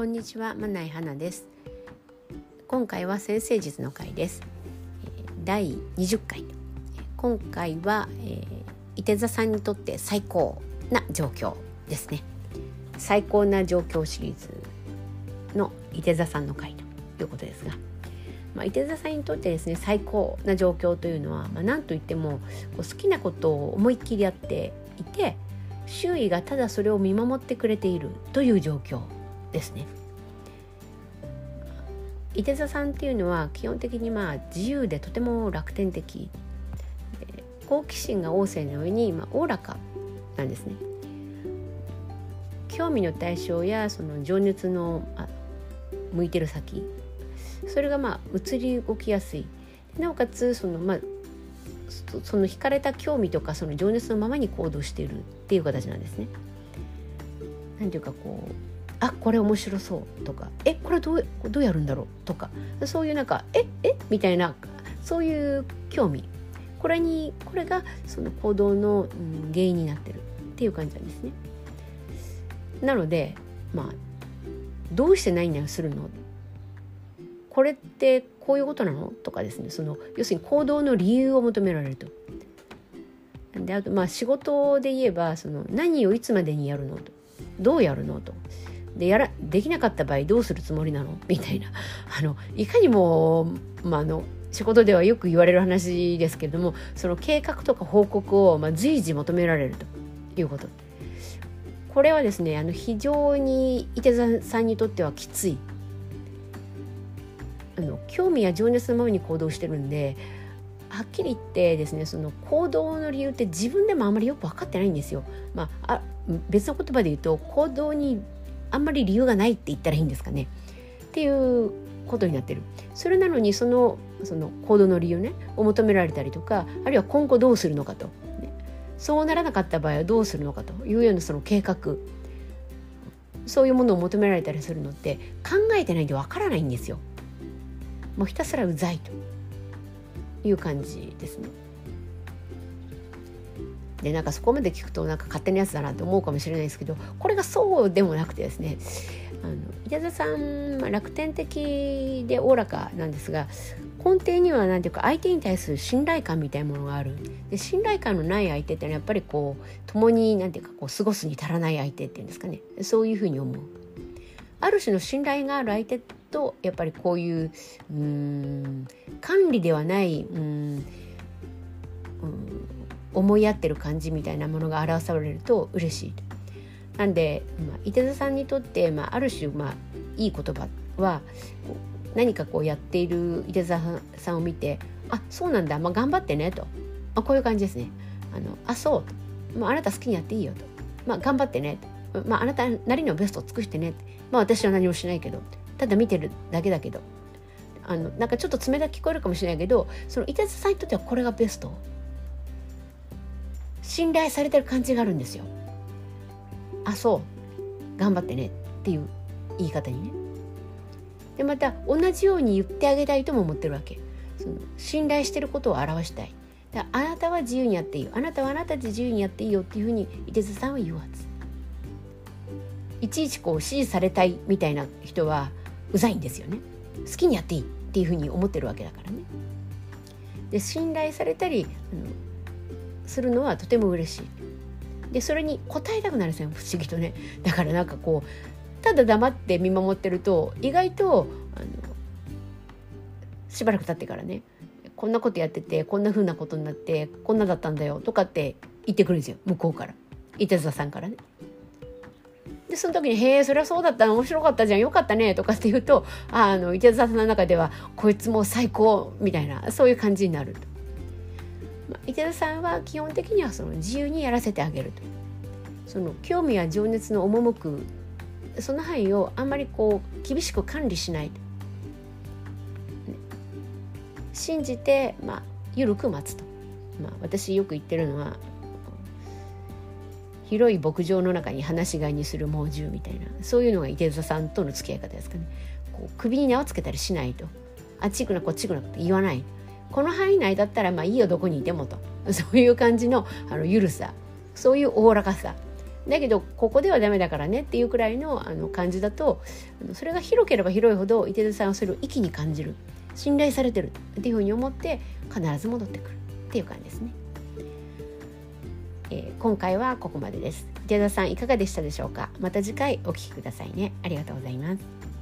こんにちは、まないはなです。今回は先生術の回です。第20回。今回は、えー、伊手座さんにとって最高な状況ですね。最高な状況シリーズの伊手座さんの回ということですが。まあ、伊手座さんにとってですね最高な状況というのは、まあ、何といってもこう好きなことを思いっきりやっていて周囲がただそれを見守ってくれているという状況ですね。伊手座さんっていうのは基本的にまあ自由でとても楽天的好奇心が旺盛な上にまおおらかなんですね。興味の対象やその情熱のあ向いてる先それがまあ移り動きやすいなおかつそのまあその惹かれた興味とかその情熱のままに行動しているっていう形なんですね。なんていうかこうあこれ面白そうとかえこれどうどうやるんだろうとかそういうなんかええ？みたいなそういう興味。これにこれがその行動の、原因になってるっていう感じなんですね。なのでまあどうして何々するの？これってこういうことなの？とかですね。その要するに行動の理由を求められると。であとまあ仕事で言えばその何をいつまでにやるの？と。どうやるの？と。でやらできなかった場合どうするつもりなの？みたいな。あのいかにも、まあ、あの仕事ではよく言われる話ですけれどもその計画とか報告を、まあ、随時求められるということ。これはですねあの非常に伊手座さんにとってはきつい。あの興味や情熱のままに行動してるんではっきり言ってですねその行動の理由って自分でもあまりよく分かってないんですよ。まあ、あ別の言葉で言うと行動にあんまり理由がないって言ったらいいんですかね。っていうことになってる。それなのにそのその行動の理由ねを求められたりとかあるいは今後どうするのかと、ね、そうならなかった場合はどうするのかと。いうようなその計画。そういうものを求められたりするのって考えてないんでわからないんですよ。もうひたすらうざいと。いう感じですね。でなんかそこまで聞くとなんか勝手なやつだなと思うかもしれないですけどこれがそうでもなくてですねあの稲田さん、まあ、楽天的でおおらかなんですが根底には何ていうか相手に対する信頼感みたいなものがあるで信頼感のない相手ってのはやっぱりこう共に何ていうかこう過ごすに足らない相手っていうんですかねそういうふうに思う。ある種の信頼がある相手とやっぱりこういううん管理ではないうんうん思い合ってる感じみたいなものが表されると嬉しい。なんで、まあ、伊手座さんにとって、まあ、ある種、まあ、いい言葉は何かこうやっている伊手座さんを見て「あそうなんだ、まあ、頑張ってね」と、まあ、こういう感じですね。あのあそう。まあ、あなた好きにやっていいよと、まあ、頑張ってね。まあ、あなたなりのベストを尽くしてね。まあ私は何もしないけど。ただ見てるだけだけど。あのなんかちょっと冷たく聞こえるかもしれないけどその伊手座さんにとってはこれがベスト。信頼されてる感じがあるんですよ。あそう頑張ってねっていう言い方にね。でまた同じように言ってあげたいとも思ってるわけ。その信頼してることを表したい。だあなたは自由にやっていいよあなたはあなたで自由にやっていいよっていうふうに伊手座さんは言うはず。いちいちこう指示されたいみたいな人はうざいんですよね。好きにやっていいっていうふうに思ってるわけだからね。で信頼されたり、うんするのはとても嬉しい。でそれに応えたくなるんですよ不思議とね。だからなんかこうただ黙って見守ってると意外とあのしばらく経ってからねこんなことやっててこんな風なことになってこんなだったんだよとかって言ってくるんですよ向こうから伊手座さんからね。でその時に「へえそれはそうだった面白かったじゃんよかったね」とかって言うとあの伊手座さんの中ではこいつもう最高みたいなそういう感じになると。まあ池田さんは基本的にはその自由にやらせてあげると。その興味や情熱の赴くその範囲をあんまりこう厳しく管理しない、信じて、まあ、緩く待つと、まあ、私よく言ってるのは広い牧場の中に放し飼いにする猛獣みたいなそういうのが池田さんとの付き合い方ですかね。こう首に縄つけたりしないと。あっち行くなこっち行くなって言わない。この範囲内だったらまあいいよどこにいてもと そういう感じのあのゆるさそういうおおらかさだけどここではダメだからねっていうくらいのあの感じだとそれが広ければ広いほど伊手座さんはそれを息に感じる信頼されてるっていうふうに思って必ず戻ってくるっていう感じですね。えー、今回はここまでです。池田さんいかがでしたでしょうか？また次回お聴きくださいね。ありがとうございます。